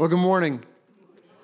Well, good morning.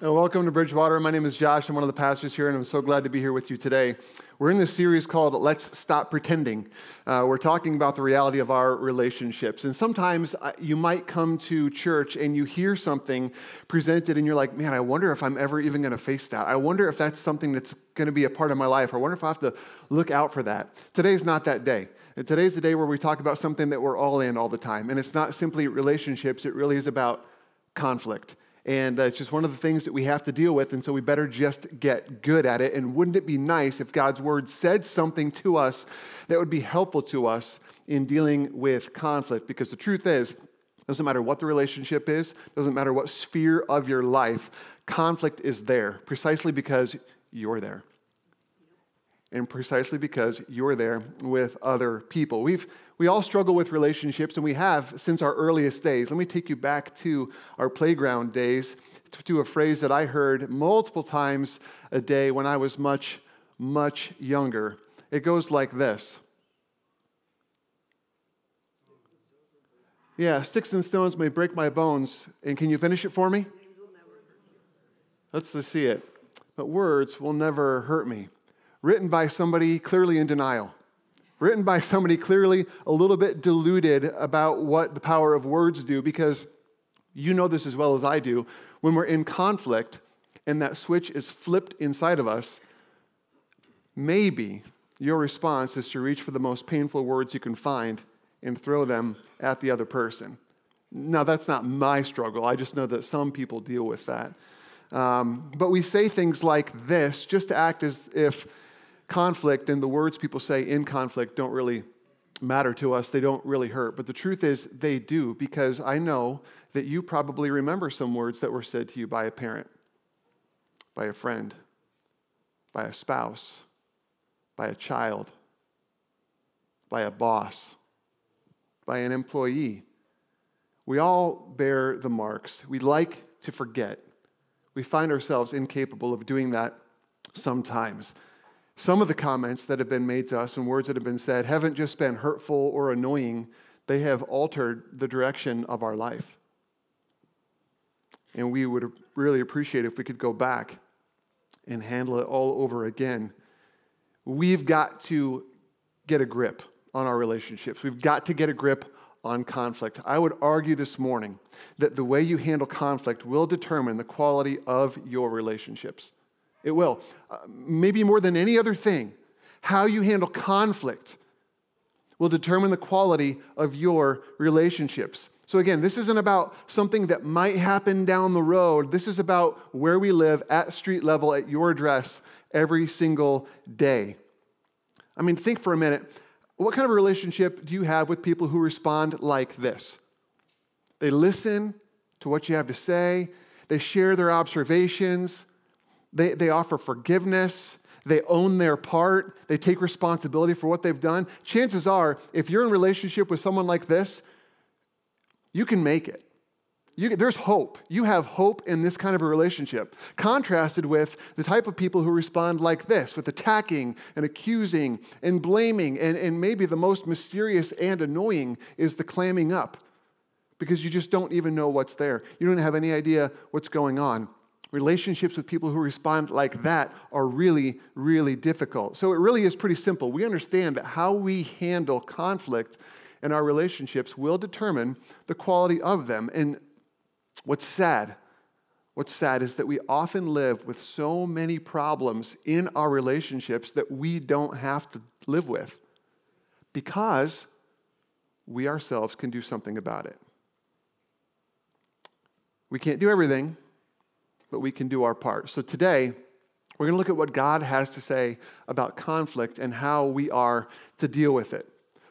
Uh, welcome to Bridgewater. My name is Josh. I'm one of the pastors here, and I'm so glad to be here with you today. We're in this series called Let's Stop Pretending. Uh, we're talking about the reality of our relationships. And sometimes uh, you might come to church and you hear something presented, and you're like, man, I wonder if I'm ever even going to face that. I wonder if that's something that's going to be a part of my life. I wonder if I have to look out for that. Today's not that day. And today's the day where we talk about something that we're all in all the time. And it's not simply relationships, it really is about conflict. And uh, it's just one of the things that we have to deal with, and so we better just get good at it. And wouldn't it be nice if God's word said something to us that would be helpful to us in dealing with conflict? Because the truth is, it doesn't matter what the relationship is, doesn't matter what sphere of your life, conflict is there precisely because you're there and precisely because you're there with other people. We've, we all struggle with relationships, and we have since our earliest days. Let me take you back to our playground days to a phrase that I heard multiple times a day when I was much, much younger. It goes like this Yeah, sticks and stones may break my bones. And can you finish it for me? Let's see it. But words will never hurt me written by somebody clearly in denial, written by somebody clearly a little bit deluded about what the power of words do, because you know this as well as I do. When we're in conflict and that switch is flipped inside of us, maybe your response is to reach for the most painful words you can find and throw them at the other person. Now, that's not my struggle. I just know that some people deal with that. Um, but we say things like this just to act as if conflict and the words people say in conflict don't really matter to us. They don't really hurt. But the truth is, they do, because I know that you probably remember some words that were said to you by a parent, by a friend, by a spouse, by a child, by a boss, by an employee. We all bear the marks. We like to forget. We find ourselves incapable of doing that sometimes. Some of the comments that have been made to us and words that have been said haven't just been hurtful or annoying, they have altered the direction of our life. And we would really appreciate if we could go back and handle it all over again. We've got to get a grip on our relationships. We've got to get a grip on conflict. I would argue this morning that the way you handle conflict will determine the quality of your relationships. It will. Uh, maybe more than any other thing, how you handle conflict will determine the quality of your relationships. So, again, this isn't about something that might happen down the road. This is about where we live at street level, at your address, every single day. I mean, think for a minute. What kind of relationship do you have with people who respond like this? They listen to what you have to say, they share their observations, they, they offer forgiveness. They own their part. They take responsibility for what they've done. Chances are, if you're in relationship with someone like this, you can make it. You, there's hope. You have hope in this kind of a relationship. Contrasted with the type of people who respond like this, with attacking and accusing and blaming, and, and maybe the most mysterious and annoying is the clamming up because you just don't even know what's there. You don't have any idea what's going on. Relationships with people who respond like that are really, really difficult. So it really is pretty simple. We understand that how we handle conflict in our relationships will determine the quality of them. And what's sad, what's sad is that we often live with so many problems in our relationships that we don't have to live with because we ourselves can do something about it. We can't do everything but we can do our part. So today, we're going to look at what God has to say about conflict and how we are to deal with it.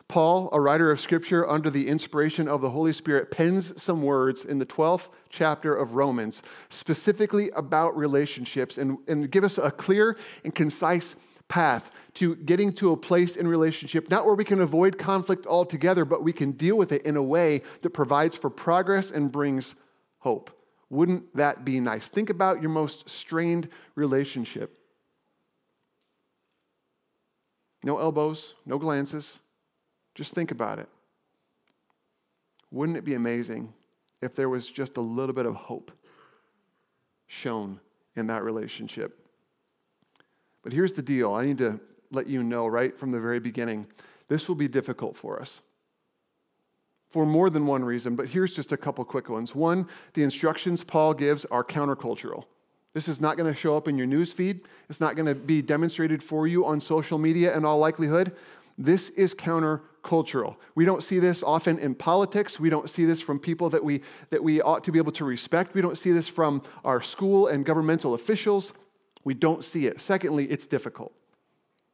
Paul, a writer of Scripture under the inspiration of the Holy Spirit, pens some words in the 12th chapter of Romans, specifically about relationships, and, and give us a clear and concise path to getting to a place in relationship, not where we can avoid conflict altogether, but we can deal with it in a way that provides for progress and brings hope. Wouldn't that be nice? Think about your most strained relationship. No elbows, no glances. Just think about it. Wouldn't it be amazing if there was just a little bit of hope shown in that relationship. But here's the deal I need to let you know right from the very beginning this will be difficult for us for more than one reason, but here's just a couple quick ones. One, the instructions Paul gives are countercultural. This is not going to show up in your news feed. It's not going to be demonstrated for you on social media in all likelihood. This is countercultural. We don't see this often in politics. We don't see this from people that we, that we ought to be able to respect. We don't see this from our school and governmental officials. We don't see it. Secondly, it's difficult.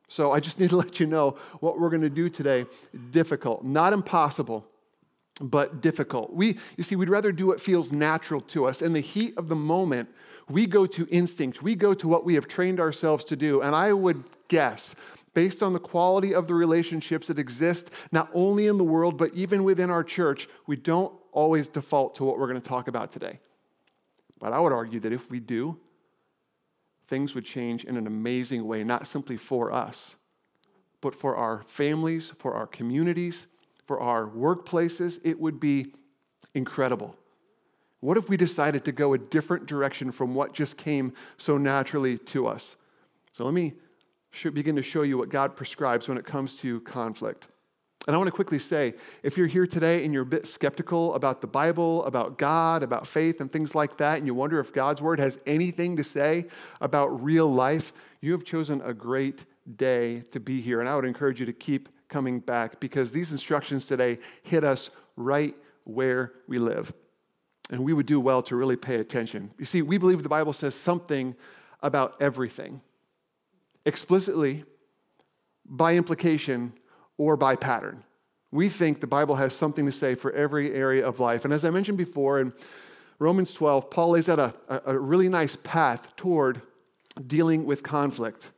So I just need to let you know what we're going to do today. Difficult, not impossible, but difficult. We, you see, we'd rather do what feels natural to us. In the heat of the moment, we go to instinct. We go to what we have trained ourselves to do. And I would guess based on the quality of the relationships that exist not only in the world, but even within our church, we don't always default to what we're going to talk about today. But I would argue that if we do, things would change in an amazing way, not simply for us, but for our families, for our communities, for our workplaces. It would be incredible. What if we decided to go a different direction from what just came so naturally to us? So let me begin to show you what God prescribes when it comes to conflict. And I want to quickly say if you're here today and you're a bit skeptical about the Bible, about God, about faith, and things like that, and you wonder if God's word has anything to say about real life, you have chosen a great day to be here. And I would encourage you to keep coming back because these instructions today hit us right where we live. And we would do well to really pay attention. You see, we believe the Bible says something about everything explicitly, by implication, or by pattern. We think the Bible has something to say for every area of life. And as I mentioned before in Romans 12, Paul lays out a, a really nice path toward dealing with conflict.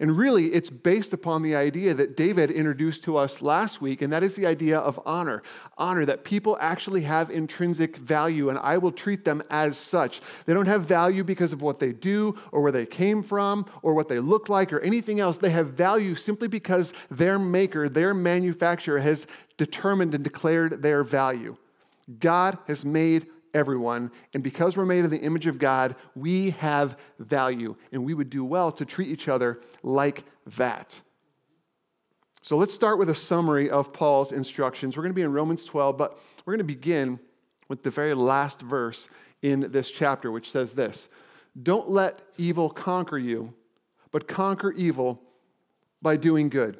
And really, it's based upon the idea that David introduced to us last week, and that is the idea of honor. Honor, that people actually have intrinsic value, and I will treat them as such. They don't have value because of what they do, or where they came from, or what they look like, or anything else. They have value simply because their maker, their manufacturer, has determined and declared their value. God has made everyone. And because we're made in the image of God, we have value. And we would do well to treat each other like that. So let's start with a summary of Paul's instructions. We're going to be in Romans 12, but we're going to begin with the very last verse in this chapter, which says this Don't let evil conquer you, but conquer evil by doing good.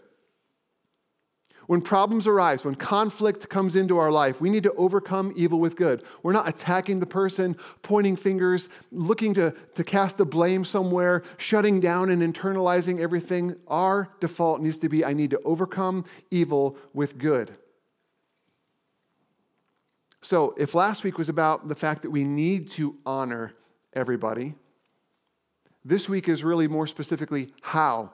When problems arise, when conflict comes into our life, we need to overcome evil with good. We're not attacking the person, pointing fingers, looking to, to cast the blame somewhere, shutting down and internalizing everything. Our default needs to be I need to overcome evil with good. So, if last week was about the fact that we need to honor everybody, this week is really more specifically how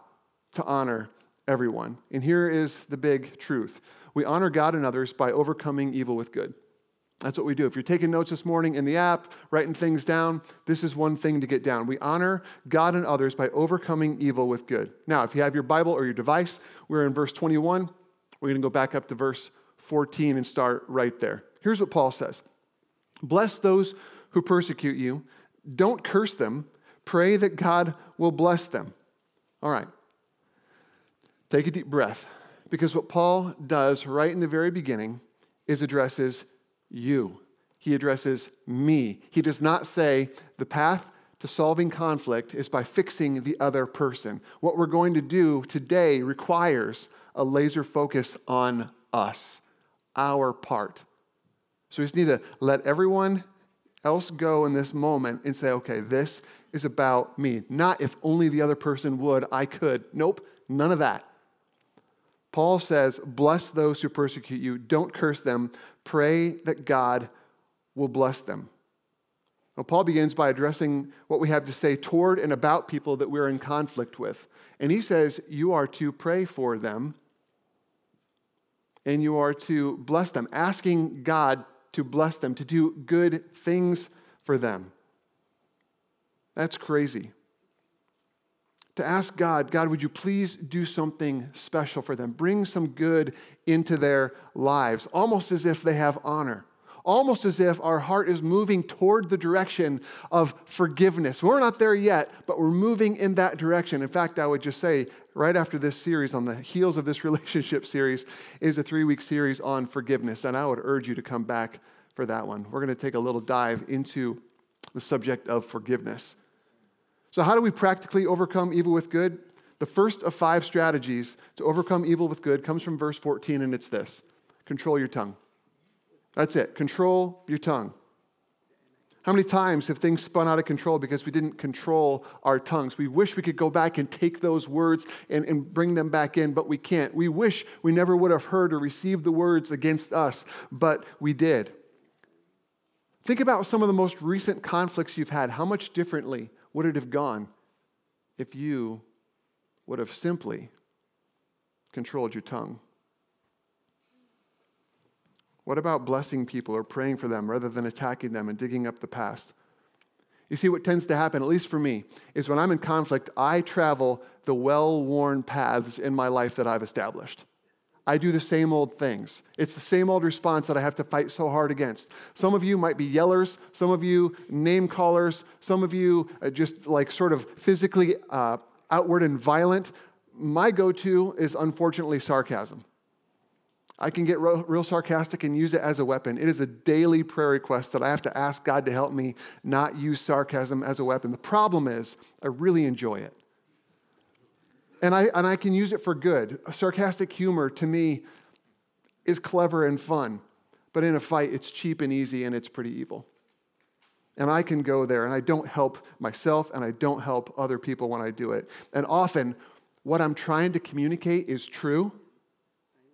to honor everyone. And here is the big truth we honor God and others by overcoming evil with good. That's what we do. If you're taking notes this morning in the app, writing things down, this is one thing to get down. We honor God and others by overcoming evil with good. Now, if you have your Bible or your device, we're in verse 21. We're going to go back up to verse 14 and start right there. Here's what Paul says Bless those who persecute you, don't curse them, pray that God will bless them. All right. Take a deep breath because what Paul does right in the very beginning is addresses you. He addresses me. He does not say the path to solving conflict is by fixing the other person. What we're going to do today requires a laser focus on us, our part. So we just need to let everyone else go in this moment and say, okay, this is about me. Not if only the other person would, I could. Nope, none of that. Paul says, Bless those who persecute you, don't curse them, pray that God will bless them. Well, Paul begins by addressing what we have to say toward and about people that we're in conflict with. And he says, You are to pray for them and you are to bless them, asking God to bless them, to do good things for them. That's crazy to ask God, God, would you please do something special for them? Bring some good into their lives, almost as if they have honor, almost as if our heart is moving toward the direction of forgiveness. We're not there yet, but we're moving in that direction. In fact, I would just say, right after this series, on the heels of this relationship series, is a three week series on forgiveness. And I would urge you to come back for that one. We're going to take a little dive into the subject of forgiveness. So, how do we practically overcome evil with good? The first of five strategies to overcome evil with good comes from verse 14, and it's this control your tongue. That's it. Control your tongue. How many times have things spun out of control because we didn't control our tongues? We wish we could go back and take those words and, and bring them back in, but we can't. We wish we never would have heard or received the words against us, but we did. Think about some of the most recent conflicts you've had. How much differently would it have gone if you would have simply controlled your tongue? What about blessing people or praying for them rather than attacking them and digging up the past? You see, what tends to happen, at least for me, is when I'm in conflict, I travel the well worn paths in my life that I've established. I do the same old things. It's the same old response that I have to fight so hard against. Some of you might be yellers, some of you name callers, some of you uh, just like sort of physically uh, outward and violent. My go to is unfortunately sarcasm. I can get real, real, sarcastic and use it as a weapon. It is a daily prayer request that I have to ask God to help me not use sarcasm as a weapon. The problem is, I really enjoy it. And I, and I can use it for good. Sarcastic humor to me is clever and fun, but in a fight, it's cheap and easy and it's pretty evil. And I can go there and I don't help myself and I don't help other people when I do it. And often, what I'm trying to communicate is true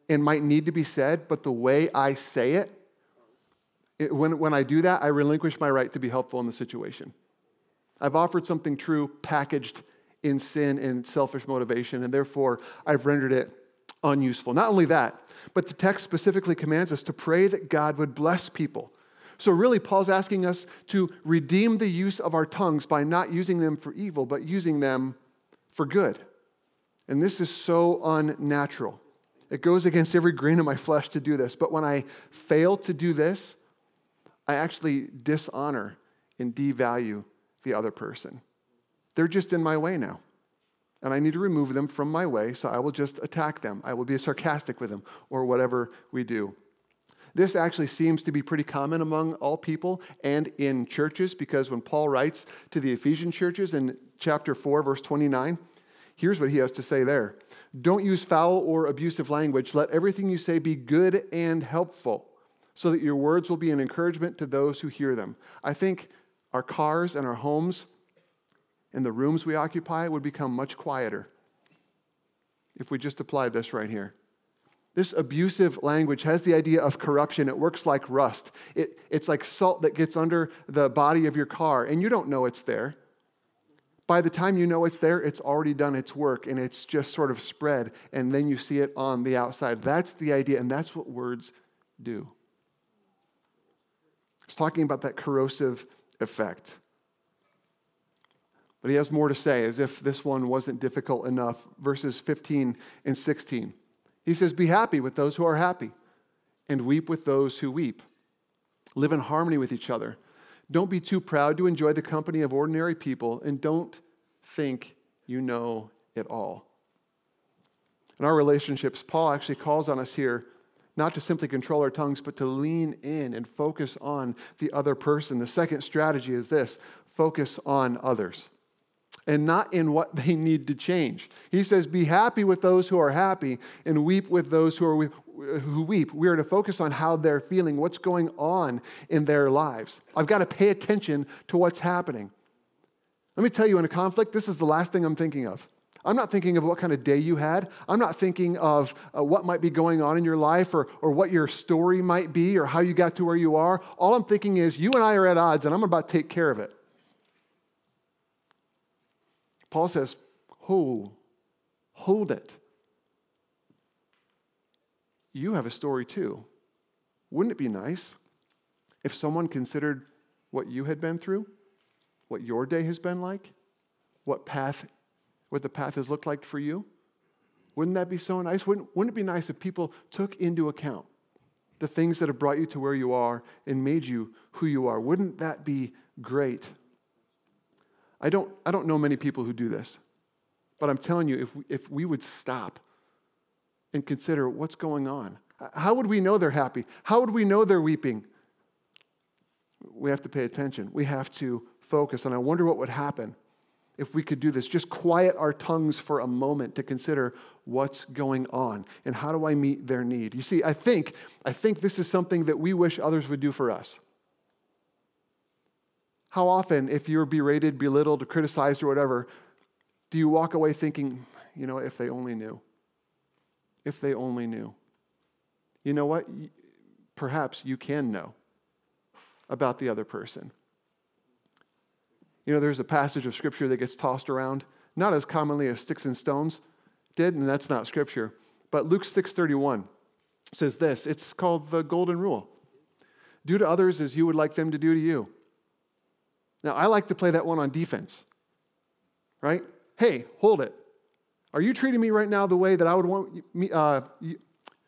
and might need to be said, but the way I say it, it when, when I do that, I relinquish my right to be helpful in the situation. I've offered something true packaged in sin and selfish motivation, and therefore I've rendered it unuseful. Not only that, but the text specifically commands us to pray that God would bless people. So, really, Paul's asking us to redeem the use of our tongues by not using them for evil, but using them for good. And this is so unnatural. It goes against every grain of my flesh to do this. But when I fail to do this, I actually dishonor and devalue the other person. They're just in my way now. And I need to remove them from my way, so I will just attack them. I will be sarcastic with them, or whatever we do. This actually seems to be pretty common among all people and in churches because when Paul writes to the Ephesian churches in chapter 4, verse 29, here's what he has to say there Don't use foul or abusive language. Let everything you say be good and helpful, so that your words will be an encouragement to those who hear them. I think our cars and our homes and the rooms we occupy would become much quieter if we just apply this right here. This abusive language has the idea of corruption. It works like rust. It, it's like salt that gets under the body of your car, and you don't know it's there. By the time you know it's there, it's already done its work, and it's just sort of spread, and then you see it on the outside. That's the idea, and that's what words do. It's talking about that corrosive effect. But he has more to say, as if this one wasn't difficult enough. Verses 15 and 16. He says, Be happy with those who are happy, and weep with those who weep. Live in harmony with each other. Don't be too proud to enjoy the company of ordinary people, and don't think you know it all. In our relationships, Paul actually calls on us here not to simply control our tongues, but to lean in and focus on the other person. The second strategy is this focus on others and not in what they need to change. He says, Be happy with those who are happy and weep with those who, are, who weep. We are to focus on how they're feeling, what's going on in their lives. I've got to pay attention to what's happening. Let me tell you, in a conflict, this is the last thing I'm thinking of. I'm not thinking of what kind of day you had. I'm not thinking of uh, what might be going on in your life or, or what your story might be or how you got to where you are. All I'm thinking is, you and I are at odds, and I'm about to take care of it. Paul says, hold, hold it. You have a story too. Wouldn't it be nice if someone considered what you had been through, what your day has been like, what path, what the path has looked like for you? Wouldn't that be so nice? Wouldn't, wouldn't it be nice if people took into account the things that have brought you to where you are and made you who you are. Wouldn't that be great? I don't, I don't know many people who do this, but I'm telling you, if we, if we would stop and consider what's going on, how would we know they're happy? How would we know they're weeping? We have to pay attention. We have to focus. And I wonder what would happen if we could do this. Just quiet our tongues for a moment to consider what's going on and how do I meet their need. You see, I think, I think this is something that we wish others would do for us. How often, if you're berated, belittled, criticized, or whatever, do you walk away thinking, you know, if they only knew? If they only knew. You know what? Perhaps you can know about the other person. You know, there's a passage of scripture that gets tossed around, not as commonly as sticks and stones did, and that's not scripture. But Luke 6:31 says this. It's called the golden rule. Do to others as you would like them to do to you. Now, I like to play that one on defense. Right? Hey, hold it. Are you treating me right now the way that I would want me, uh,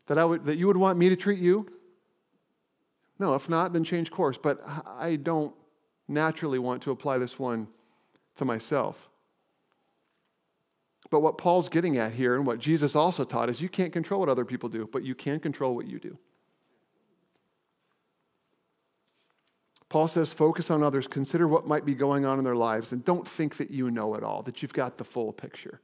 that I would that you would want me to treat you? No, if not, then change course. But I don't naturally want to apply this one to myself. But what Paul's getting at here and what Jesus also taught is you can't control what other people do, but you can control what you do. Paul says, focus on others, consider what might be going on in their lives, and don't think that you know it all, that you've got the full picture.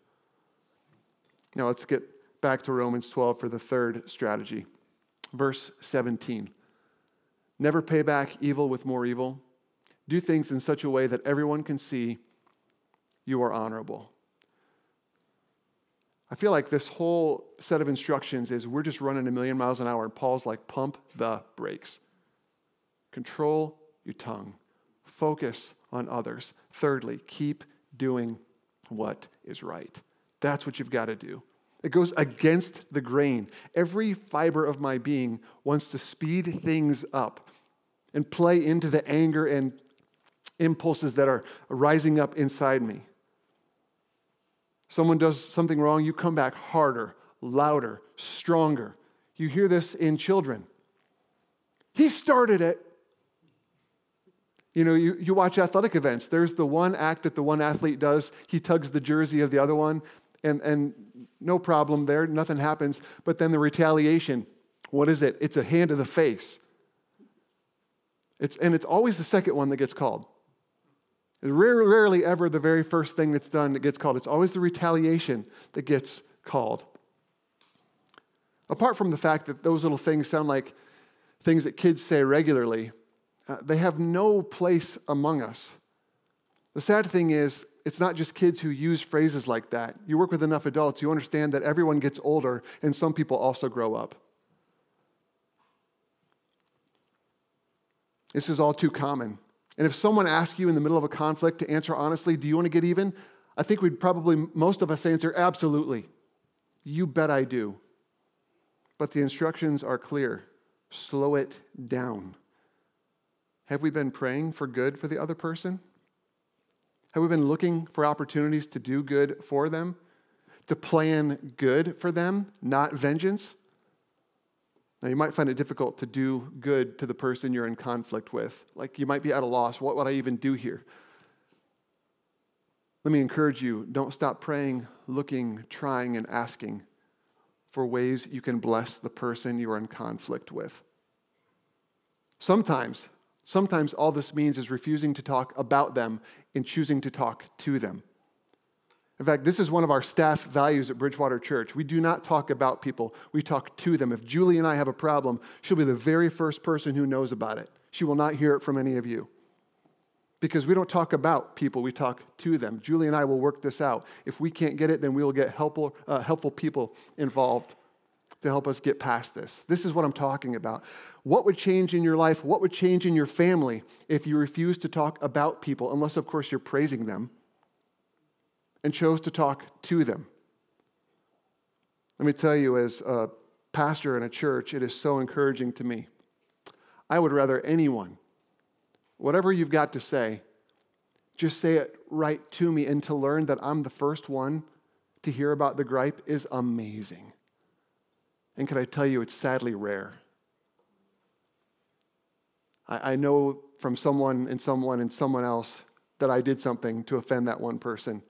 Now let's get back to Romans 12 for the third strategy. Verse 17 Never pay back evil with more evil do things in such a way that everyone can see you are honorable. I feel like this whole set of instructions is we're just running a million miles an hour, and Paul's like, pump the brakes. Control your tongue, focus on others. Thirdly, keep doing what is right. That's what you've got to do. It goes against the grain. Every fiber of my being wants to speed things up and play into the anger and impulses that are rising up inside me. Someone does something wrong, you come back harder, louder, stronger. You hear this in children. He started it. You know, you, you watch athletic events. There's the one act that the one athlete does. He tugs the jersey of the other one, and, and no problem there, nothing happens. But then the retaliation, what is it? It's a hand to the face. It's, and it's always the second one that gets called. It's rarely, rarely ever the very first thing that's done that gets called. It's always the retaliation that gets called. Apart from the fact that those little things sound like things that kids say regularly, uh, they have no place among us. The sad thing is, it's not just kids who use phrases like that. You work with enough adults, you understand that everyone gets older and some people also grow up. This is all too common. And if someone asks you in the middle of a conflict to answer honestly, do you want to get even? I think we'd probably, most of us answer, absolutely. You bet I do. But the instructions are clear slow it down. Have we been praying for good for the other person? Have we been looking for opportunities to do good for them? To plan good for them, not vengeance? Now, you might find it difficult to do good to the person you're in conflict with. Like you might be at a loss. What would I even do here? Let me encourage you don't stop praying, looking, trying, and asking for ways you can bless the person you are in conflict with. Sometimes, sometimes all this means is refusing to talk about them and choosing to talk to them. In fact, this is one of our staff values at Bridgewater Church. We do not talk about people, we talk to them. If Julie and I have a problem, she'll be the very first person who knows about it. She will not hear it from any of you. Because we don't talk about people, we talk to them. Julie and I will work this out. If we can't get it, then we will get helpful, uh, helpful people involved to help us get past this. This is what I'm talking about. What would change in your life? What would change in your family if you refuse to talk about people, unless, of course, you're praising them? and chose to talk to them. Let me tell you, as a pastor in a church, it is so encouraging to me. I would rather anyone, whatever you've got to say, just say it right to me. And to learn that I'm the first one to hear about the gripe is amazing. And can I tell you, it's sadly rare. I, I know from someone and someone and someone else that I did something to offend that one person.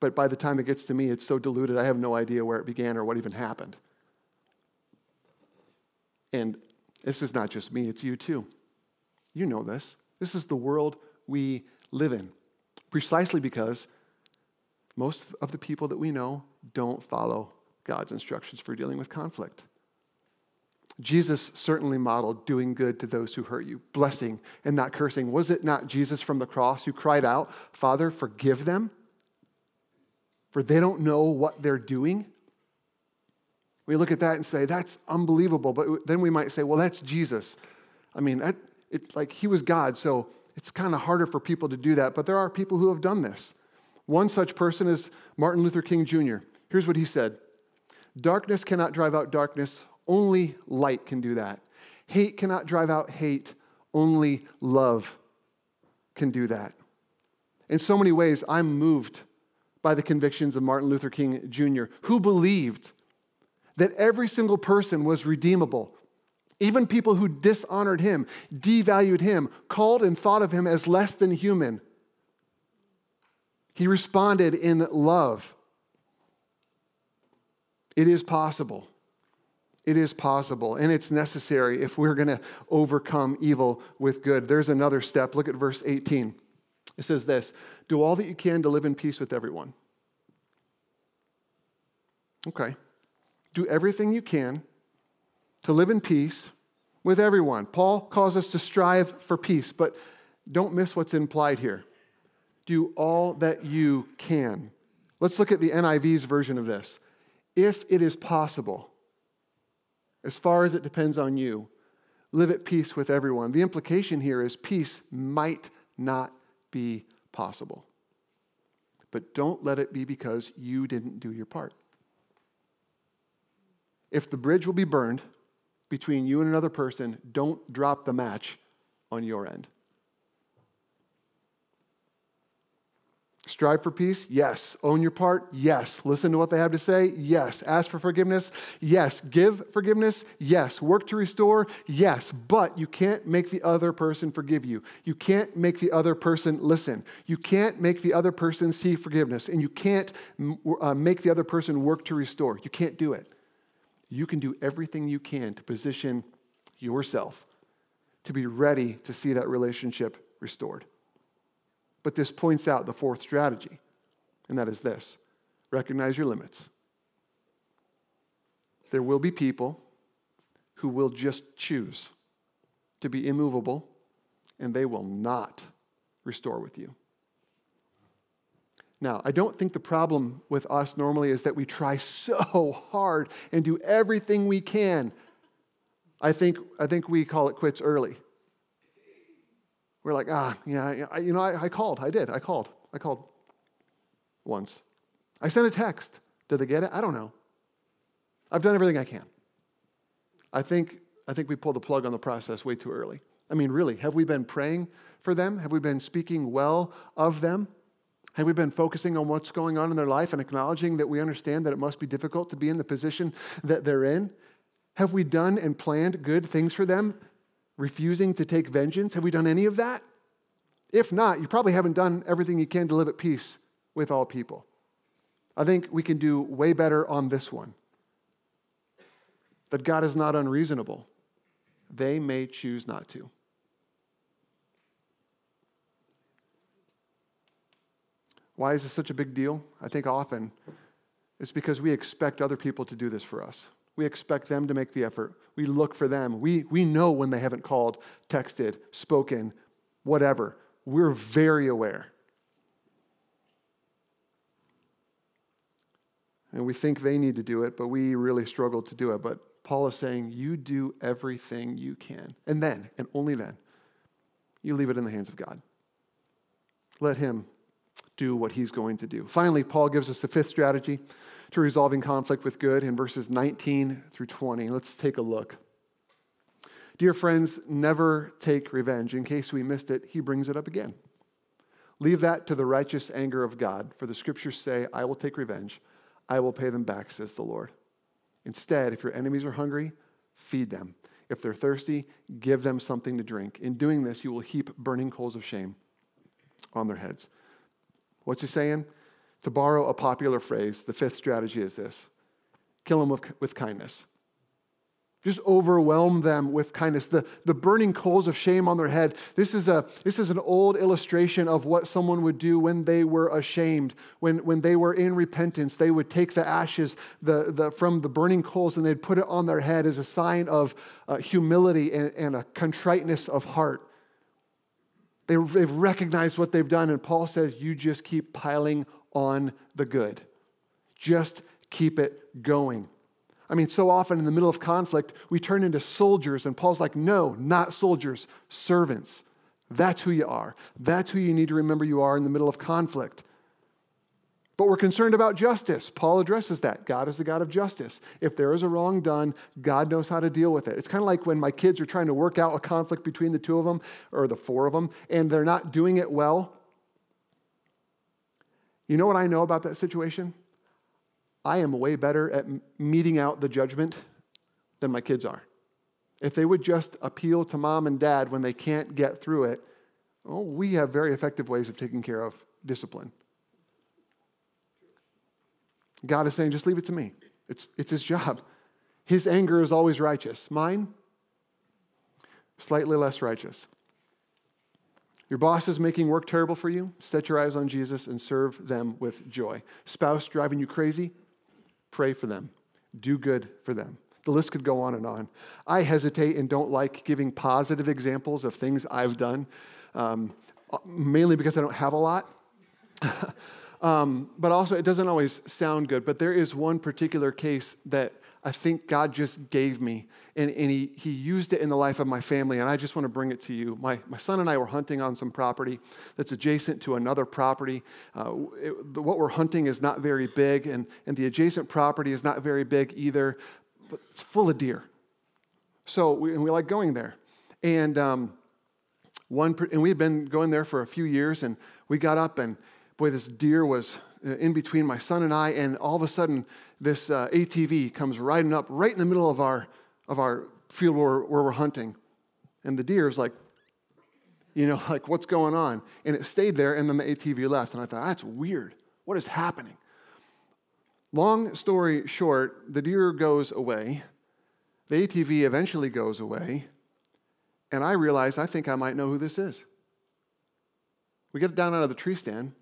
But by the time it gets to me, it's so diluted, I have no idea where it began or what even happened. And this is not just me, it's you too. You know this. This is the world we live in, precisely because most of the people that we know don't follow God's instructions for dealing with conflict. Jesus certainly modeled doing good to those who hurt you, blessing and not cursing. Was it not Jesus from the cross who cried out, Father, forgive them? For they don't know what they're doing? We look at that and say, that's unbelievable. But then we might say, well, that's Jesus. I mean, that, it's like he was God, so it's kind of harder for people to do that. But there are people who have done this. One such person is Martin Luther King Jr. Here's what he said Darkness cannot drive out darkness, only light can do that. Hate cannot drive out hate, only love can do that. In so many ways, I'm moved by the convictions of Martin Luther King Jr., who believed that every single person was redeemable. Even people who dishonored him, devalued him, called and thought of him as less than human. He responded in love. It is possible. It is possible, and it's necessary if we're going to overcome evil with good. There's another step. Look at verse 18. It says this Do all that you can to live in peace with everyone. Okay do everything you can to live in peace with everyone. Paul calls us to strive for peace, but don't miss what's implied here. Do all that you can. Let's look at the NIV's version of this. If it is possible, as far as it depends on you, live at peace with everyone. The implication here is peace might not be possible. But don't let it be because you didn't do your part if the bridge will be burned between you and another person, don't drop the match on your end. Strive for peace? Yes. Own your part? Yes. Listen to what they have to say? Yes. Ask for forgiveness? Yes. Give forgiveness? Yes. Work to restore? Yes. But you can't make the other person forgive you. You can't make the other person listen. You can't make the other person see forgiveness. And you can't uh, make the other person work to restore. You can't do it you can do everything you can to position yourself to be ready to see that relationship restored. But this points out the fourth strategy, and that is this recognize your limits. There will be people who will just choose to be immovable, and they will not restore with you. Now, I don't think the problem with us normally is that we try so hard and do everything we can. I think, I think we call it quits early. We're like, ah, yeah, I, you know, I, I called. I did. I called. I called once. I sent a text. Did they get it? I don't know. I've done everything I can. I think, I think we pulled the plug on the process way too early. I mean, really, have we been praying for them? Have we been speaking well of them? Have we been focusing on what's going on in their life and acknowledging that we understand that it must be difficult to be in the position that they're in? Have we done and planned good things for them, refusing to take vengeance? Have we done any of that? If not, you probably haven't done everything you can to live at peace with all people. I think we can do way better on this one. That God is not unreasonable. They may choose not to. Why is this such a big deal? I think often it's because we expect other people to do this for us. We expect them to make the effort. We look for them. We, we know when they haven't called, texted, spoken, whatever. We're very aware. And we think they need to do it, but we really struggle to do it. But Paul is saying, you do everything you can. And then, and only then, you leave it in the hands of God. Let Him do what he's going to do. Finally, Paul gives us the fifth strategy to resolving conflict with good in verses 19 through 20. Let's take a look. Dear friends, never take revenge. In case we missed it, he brings it up again. Leave that to the righteous anger of God, for the scriptures say, I will take revenge. I will pay them back, says the Lord. Instead, if your enemies are hungry, feed them. If they're thirsty, give them something to drink. In doing this, you will heap burning coals of shame on their heads. What's he saying? To borrow a popular phrase, the fifth strategy is this kill them with, with kindness. Just overwhelm them with kindness. The, the burning coals of shame on their head. This is, a, this is an old illustration of what someone would do when they were ashamed, when, when they were in repentance. They would take the ashes the, the, from the burning coals and they'd put it on their head as a sign of uh, humility and, and a contriteness of heart. They, they've recognized what they've done, and Paul says, You just keep piling on the good. Just keep it going. I mean, so often in the middle of conflict, we turn into soldiers, and Paul's like, no, not soldiers, servants. That's who you are. That's who you need to remember you are in the middle of conflict. But we're concerned about justice. Paul addresses that. God is the God of justice. If there is a wrong done, God knows how to deal with it. It's kind of like when my kids are trying to work out a conflict between the two of them or the four of them, and they're not doing it well. You know what I know about that situation? I am way better at meting out the judgment than my kids are. If they would just appeal to mom and dad when they can't get through it, oh, we have very effective ways of taking care of discipline. God is saying, just leave it to me. It's, it's his job. His anger is always righteous. Mine, slightly less righteous. Your boss is making work terrible for you. Set your eyes on Jesus and serve them with joy. Spouse driving you crazy pray for them, do good for them. The list could go on and on. I hesitate and don't like giving positive examples of things I've done, um, mainly because I don't have a lot. um, but also, it doesn't always sound good. But there is one particular case that I think God just gave me, and, and he, he used it in the life of my family, and I just want to bring it to you. My, my son and I were hunting on some property that's adjacent to another property. Uh, it, the, what we're hunting is not very big, and, and the adjacent property is not very big either, but it's full of deer. So we, and we like going there. And, um, one, and we had been going there for a few years, and we got up, and boy, this deer was uh, in between my son and I, and all of a sudden, this uh, ATV comes riding up right in the middle of our, of our field where, where we're hunting. And the deer is like, you know, like, what's going on? And it stayed there, and then the ATV left. And I thought, that's weird. What is happening? Long story short, the deer goes away. The ATV eventually goes away. And I realize I think I might know who this is. We get down out of the tree stand,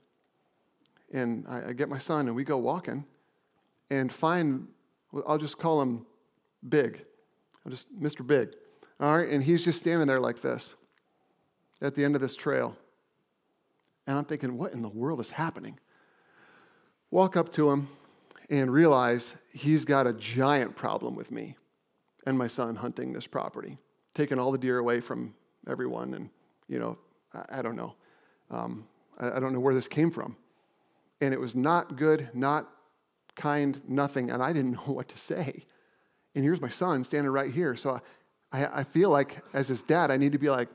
and I, I get my son, and we go walking and find, I'll just call him Big. I'll just, Mr. Big. All right, and he's just standing there like this at the end of this trail. And I'm thinking, what in the world is happening? Walk up to him and realize he's got a giant problem with me and my son hunting this property, taking all the deer away from everyone. And, you know, I, I don't know. Um, I, I don't know where this came from and it was not good, not kind, nothing, and I didn't know what to say. And here's my son standing right here. So I, I feel like, as his dad, I need to be like,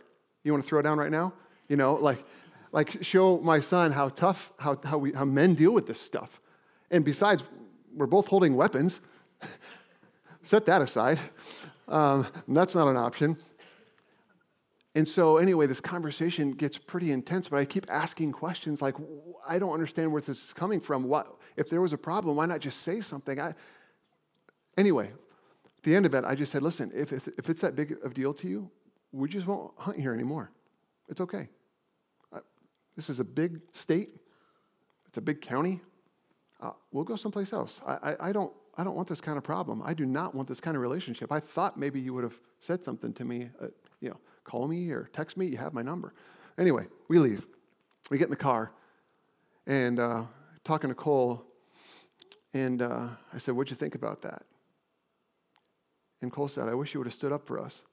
you want to throw down right now? You know, like, like show my son how tough, how, how, we, how men deal with this stuff. And besides, we're both holding weapons. Set that aside. Um, that's not an option. And so, anyway, this conversation gets pretty intense, but I keep asking questions like, I don't understand where this is coming from. What, if there was a problem, why not just say something? I, anyway, at the end of it, I just said, listen, if, if, if it's that big of a deal to you, we just won't hunt here anymore. It's okay. Uh, this is a big state, it's a big county. Uh, we'll go someplace else. I, I, I, don't, I don't want this kind of problem. I do not want this kind of relationship. I thought maybe you would have said something to me, uh, you know, call me or text me. You have my number. Anyway, we leave. We get in the car and uh, talking to Cole. And uh, I said, What'd you think about that? And Cole said, I wish you would have stood up for us.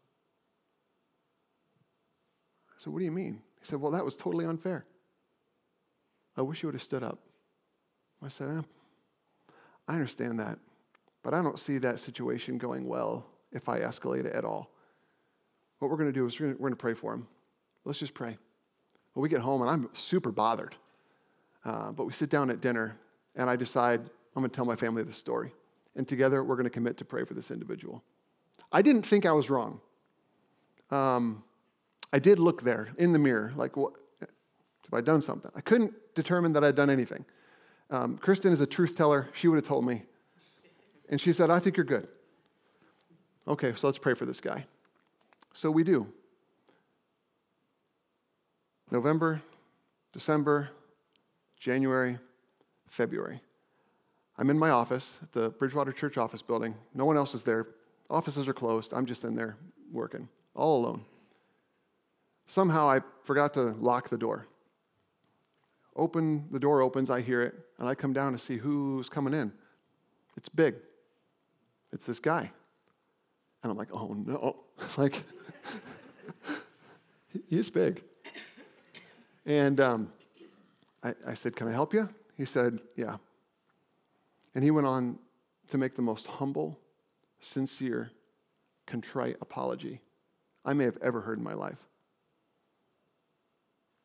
I said, What do you mean? He said, Well, that was totally unfair. I wish you would have stood up. I said, eh, I understand that, but I don't see that situation going well if I escalate it at all what we're going to do is we're going to pray for him. Let's just pray. Well, we get home and I'm super bothered. Uh, but we sit down at dinner and I decide I'm going to tell my family this story. And together we're going to commit to pray for this individual. I didn't think I was wrong. Um, I did look there in the mirror, like, what, have I done something? I couldn't determine that I'd done anything. Um, Kristen is a truth teller. She would have told me. And she said, I think you're good. Okay, so let's pray for this guy. So we do. November, December, January, February. I'm in my office the Bridgewater Church office building. No one else is there. Offices are closed. I'm just in there working, all alone. Somehow I forgot to lock the door. Open, the door opens, I hear it, and I come down to see who's coming in. It's big. It's this guy. And I'm like, oh no. like, he's big. And um, I, I said, Can I help you? He said, Yeah. And he went on to make the most humble, sincere, contrite apology I may have ever heard in my life.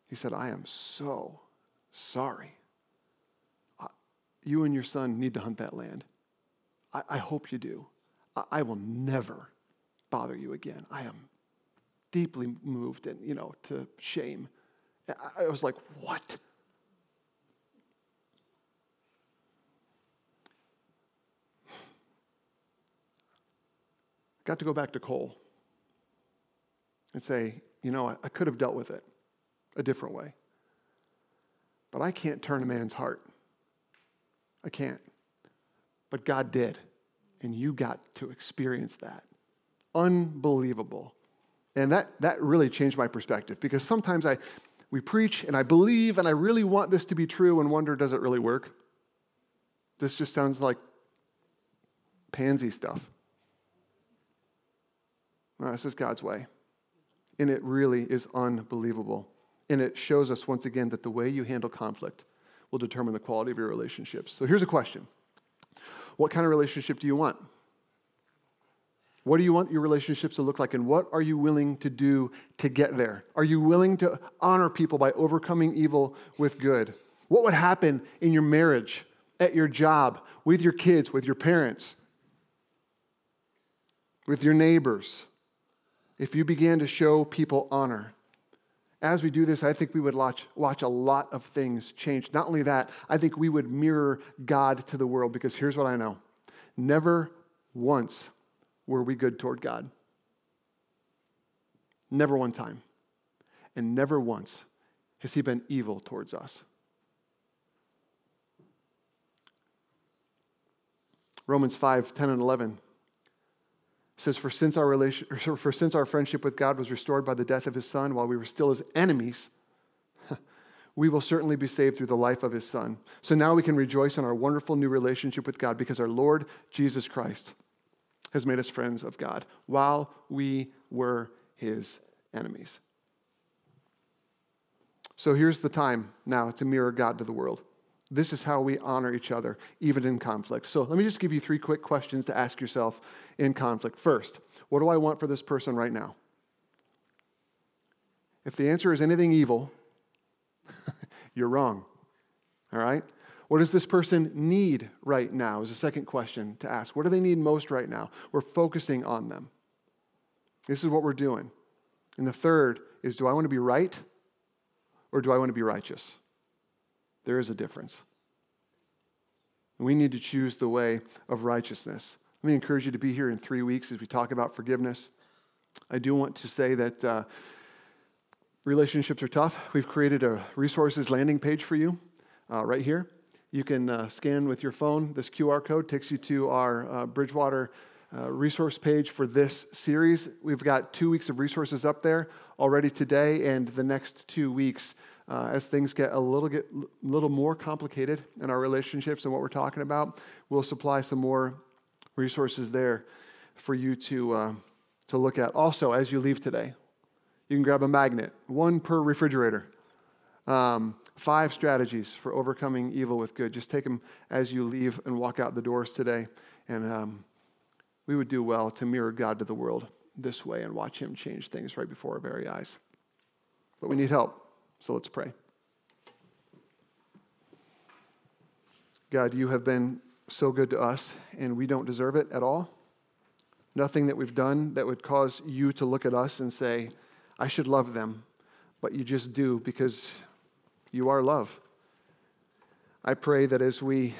He said, I am so sorry. You and your son need to hunt that land. I, I hope you do. I, I will never bother you again. I am deeply moved and, you know, to shame. I, was like, what? got to go back to Cole and say, you know, I, I could have dealt with it a different way. But I can't turn a man's heart. I can't. But God did. And you got to experience that. Unbelievable. And that, that really changed my perspective because sometimes I, we preach and I believe and I really want this to be true and wonder does it really work? This just sounds like pansy stuff. No, this is God's way. And it really is unbelievable. And it shows us once again that the way you handle conflict will determine the quality of your relationships. So here's a question What kind of relationship do you want? What do you want your relationships to look like, and what are you willing to do to get there? Are you willing to honor people by overcoming evil with good? What would happen in your marriage, at your job, with your kids, with your parents, with your neighbors? if you began to show people honor. As we do this, I think we would watch, watch a lot of things change. Not only that, I think we would mirror God to the world because here's what I know never once were we good toward God. Never one time. And never once has He been evil towards us. Romans 5 10 and 11 says, for since, our relation, for since our friendship with God was restored by the death of his son while we were still his enemies, we will certainly be saved through the life of his son. So now we can rejoice in our wonderful new relationship with God because our Lord Jesus Christ has made us friends of God while we were his enemies. So here's the time now to mirror God to the world. This is how we honor each other, even in conflict. So let me just give you three quick questions to ask yourself in conflict. First, what do I want for this person right now? If the answer is anything evil, you're wrong. All right? What does this person need right now? Is the second question to ask. What do they need most right now? We're focusing on them. This is what we're doing. And the third is do I want to be right or do I want to be righteous? There is a difference. We need to choose the way of righteousness. Let me encourage you to be here in three weeks as we talk about forgiveness. I do want to say that uh, relationships are tough. We've created a resources landing page for you uh, right here. You can uh, scan with your phone. This QR code takes you to our uh, Bridgewater uh, resource page for this series. We've got two weeks of resources up there already today, and the next two weeks uh, as things get a little, get, little more complicated in our relationships and what we're talking about, we'll supply some more resources there for you to, uh, to look at. Also, as you leave today, you can grab a magnet, one per refrigerator. Um, five strategies for overcoming evil with good. Just take them as you leave and walk out the doors today. And um, we would do well to mirror God to the world this way and watch Him change things right before our very eyes. But we need help. So let's pray. God, you have been so good to us, and we don't deserve it at all. nothing that we've done that would cause you to look at us and say, I should love them, but you just do because you are love. I pray that as we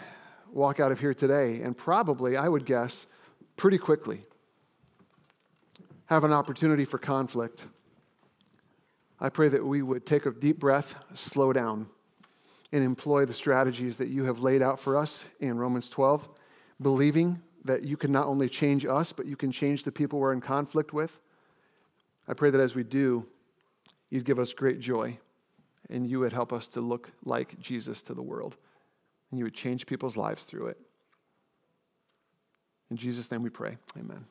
walk out of here today, and probably, I would guess, pretty quickly, have an opportunity for conflict. I pray that we would take a deep breath, slow down, and employ the strategies that you have laid out for us in Romans 12, believing that you can not only change us, but you can change the people we're in conflict with. I pray that as we do, you'd give us great joy and you would help us to look like Jesus to the world and you would change people's lives through it. In Jesus' name we pray. Amen.